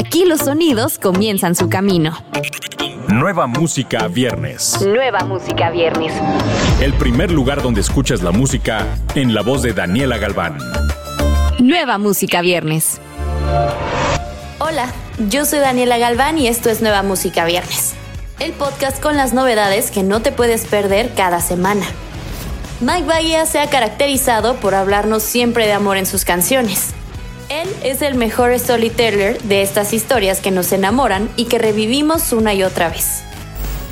Aquí los sonidos comienzan su camino. Nueva música viernes. Nueva música viernes. El primer lugar donde escuchas la música en la voz de Daniela Galván. Nueva música viernes. Hola, yo soy Daniela Galván y esto es Nueva Música Viernes. El podcast con las novedades que no te puedes perder cada semana. Mike Bahía se ha caracterizado por hablarnos siempre de amor en sus canciones. Él es el mejor storyteller de estas historias que nos enamoran y que revivimos una y otra vez.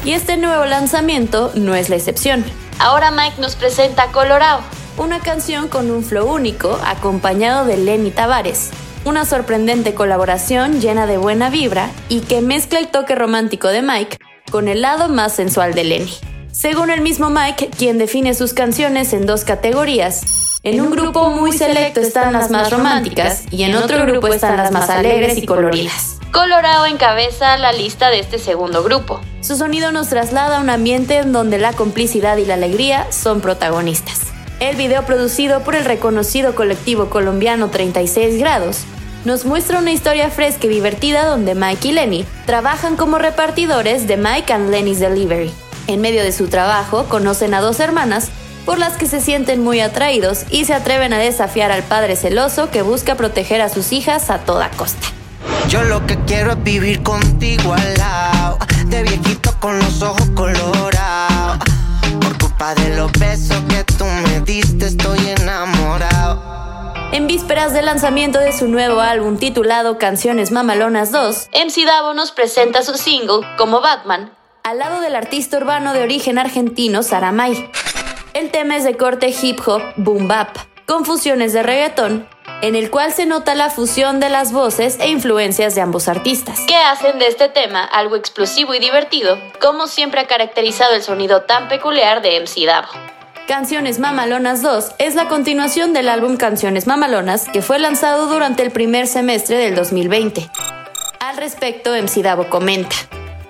Y este nuevo lanzamiento no es la excepción. Ahora Mike nos presenta Colorado, una canción con un flow único acompañado de Lenny Tavares, una sorprendente colaboración llena de buena vibra y que mezcla el toque romántico de Mike con el lado más sensual de Lenny. Según el mismo Mike, quien define sus canciones en dos categorías, en un grupo muy selecto están las más románticas y en otro grupo están las más alegres y coloridas. Colorado encabeza la lista de este segundo grupo. Su sonido nos traslada a un ambiente en donde la complicidad y la alegría son protagonistas. El video producido por el reconocido colectivo colombiano 36 grados nos muestra una historia fresca y divertida donde Mike y Lenny trabajan como repartidores de Mike and Lenny's Delivery. En medio de su trabajo conocen a dos hermanas por las que se sienten muy atraídos y se atreven a desafiar al padre celoso que busca proteger a sus hijas a toda costa. Yo lo que quiero es vivir contigo al lado, de viejito con los ojos colorados. Por culpa de los besos que tú me diste, estoy enamorado. En vísperas del lanzamiento de su nuevo álbum titulado Canciones Mamalonas 2, MC Davo nos presenta su single, como Batman, al lado del artista urbano de origen argentino Saramay. El tema es de corte hip hop boom bap, con fusiones de reggaetón, en el cual se nota la fusión de las voces e influencias de ambos artistas, que hacen de este tema algo explosivo y divertido, como siempre ha caracterizado el sonido tan peculiar de MC Davo. Canciones Mamalonas 2 es la continuación del álbum Canciones Mamalonas que fue lanzado durante el primer semestre del 2020. Al respecto, MC Davo comenta.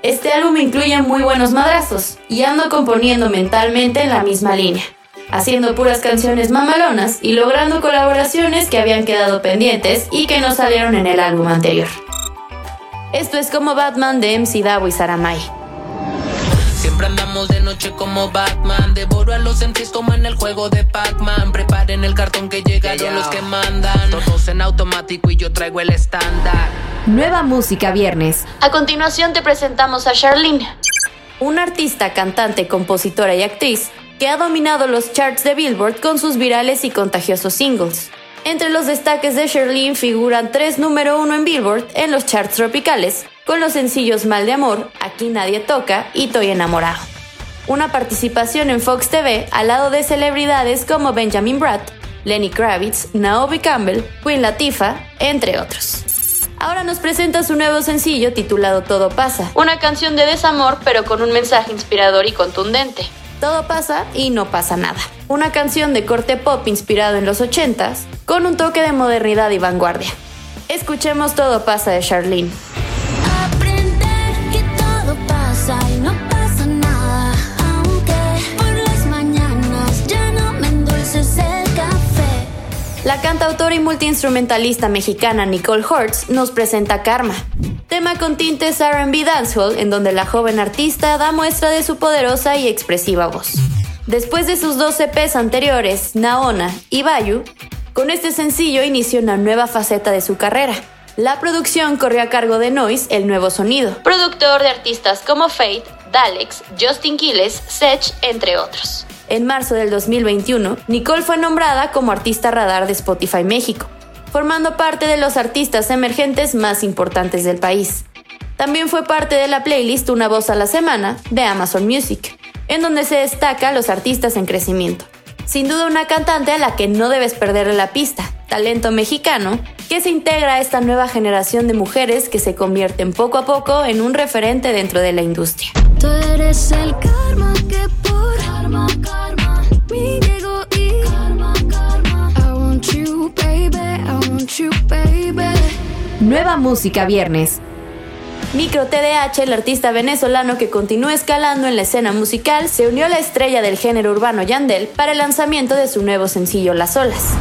Este álbum incluye muy buenos madrazos y ando componiendo mentalmente en la misma línea, haciendo puras canciones mamalonas y logrando colaboraciones que habían quedado pendientes y que no salieron en el álbum anterior. Esto es como Batman de MC Davo y Saramay. Siempre andamos de noche como Batman. Devoro a los MCs como en el juego de Pac-Man. Preparen el cartón que llegaron los que mandan. Todos en automático y yo traigo el estándar. Nueva música viernes. A continuación te presentamos a Charlene, una artista, cantante, compositora y actriz que ha dominado los charts de Billboard con sus virales y contagiosos singles. Entre los destaques de Charlene figuran tres número uno en Billboard en los charts tropicales, con los sencillos Mal de Amor, Aquí Nadie Toca y Estoy Enamorado. Una participación en Fox TV al lado de celebridades como Benjamin Bratt, Lenny Kravitz, Naomi Campbell, Queen Latifah, entre otros. Ahora nos presenta su nuevo sencillo titulado Todo pasa, una canción de desamor pero con un mensaje inspirador y contundente. Todo pasa y no pasa nada. Una canción de corte pop inspirado en los 80s, con un toque de modernidad y vanguardia. Escuchemos Todo pasa de Charlene. La cantautora y multiinstrumentalista mexicana Nicole Hortz nos presenta Karma, tema con tintes RB dancehall en donde la joven artista da muestra de su poderosa y expresiva voz. Después de sus dos EPs anteriores, Naona y Bayu, con este sencillo inició una nueva faceta de su carrera. La producción corrió a cargo de Noise, el nuevo sonido, productor de artistas como Fate, Dalex, Justin Quiles, Sech, entre otros. En marzo del 2021, Nicole fue nombrada como artista radar de Spotify México, formando parte de los artistas emergentes más importantes del país. También fue parte de la playlist Una voz a la semana de Amazon Music, en donde se destaca a los artistas en crecimiento. Sin duda una cantante a la que no debes perderle la pista, talento mexicano, que se integra a esta nueva generación de mujeres que se convierten poco a poco en un referente dentro de la industria. Karma, karma, me llegó y karma, karma. I want you, baby, I want you, baby. Nueva música viernes. Micro TDH, el artista venezolano que continúa escalando en la escena musical, se unió a la estrella del género urbano Yandel para el lanzamiento de su nuevo sencillo Las Olas.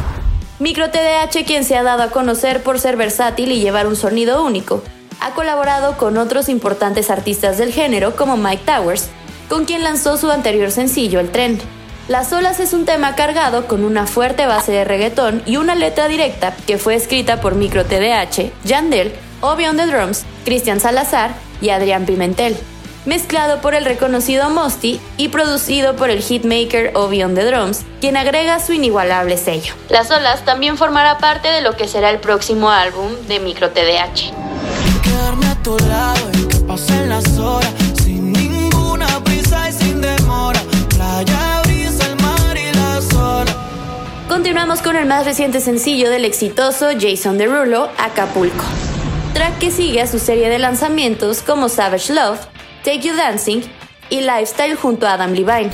Micro TDH, quien se ha dado a conocer por ser versátil y llevar un sonido único, Ha colaborado con otros importantes artistas del género como Mike Towers, con quien lanzó su anterior sencillo El tren. Las olas es un tema cargado con una fuerte base de reggaetón y una letra directa que fue escrita por Micro TDH, Yandel, Obi on the Drums, Cristian Salazar y Adrián Pimentel mezclado por el reconocido Mosty y producido por el hitmaker Obi on the Drums, quien agrega su inigualable sello. Las olas también formará parte de lo que será el próximo álbum de Micro TDH. Continuamos con el más reciente sencillo del exitoso Jason Derulo, Acapulco. Track que sigue a su serie de lanzamientos como Savage Love, Take You Dancing y Lifestyle junto a Adam Levine.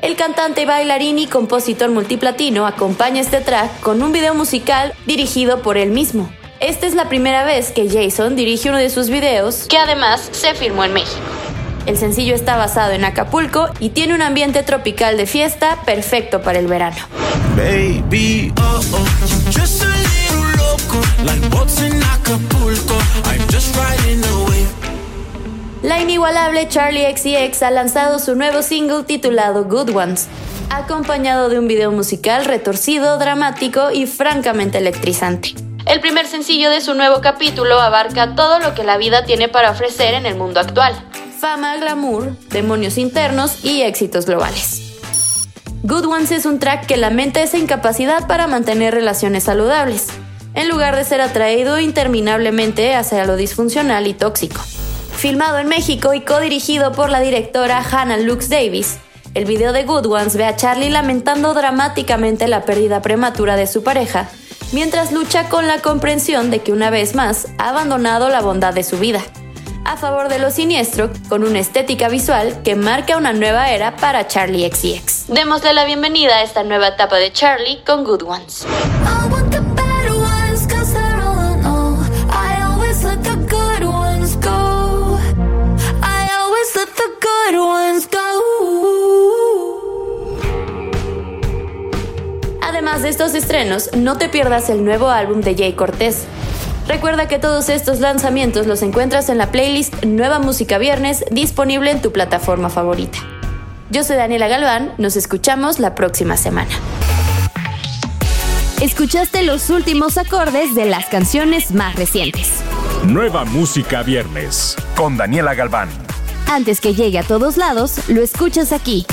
El cantante, bailarín y compositor multiplatino acompaña este track con un video musical dirigido por él mismo. Esta es la primera vez que Jason dirige uno de sus videos, que además se filmó en México. El sencillo está basado en Acapulco y tiene un ambiente tropical de fiesta perfecto para el verano. Baby, oh, oh, la inigualable Charlie XCX ha lanzado su nuevo single titulado Good Ones, acompañado de un video musical retorcido, dramático y francamente electrizante. El primer sencillo de su nuevo capítulo abarca todo lo que la vida tiene para ofrecer en el mundo actual. Fama, glamour, demonios internos y éxitos globales. Good Ones es un track que lamenta esa incapacidad para mantener relaciones saludables, en lugar de ser atraído interminablemente hacia lo disfuncional y tóxico. Filmado en México y codirigido por la directora Hannah Lux Davis, el video de Good Ones ve a Charlie lamentando dramáticamente la pérdida prematura de su pareja, mientras lucha con la comprensión de que una vez más ha abandonado la bondad de su vida, a favor de lo siniestro, con una estética visual que marca una nueva era para Charlie XCX. Démosle la bienvenida a esta nueva etapa de Charlie con Good Ones. Además de estos estrenos, no te pierdas el nuevo álbum de Jay Cortés. Recuerda que todos estos lanzamientos los encuentras en la playlist Nueva Música Viernes disponible en tu plataforma favorita. Yo soy Daniela Galván, nos escuchamos la próxima semana. Escuchaste los últimos acordes de las canciones más recientes. Nueva Música Viernes con Daniela Galván. Antes que llegue a todos lados, lo escuchas aquí.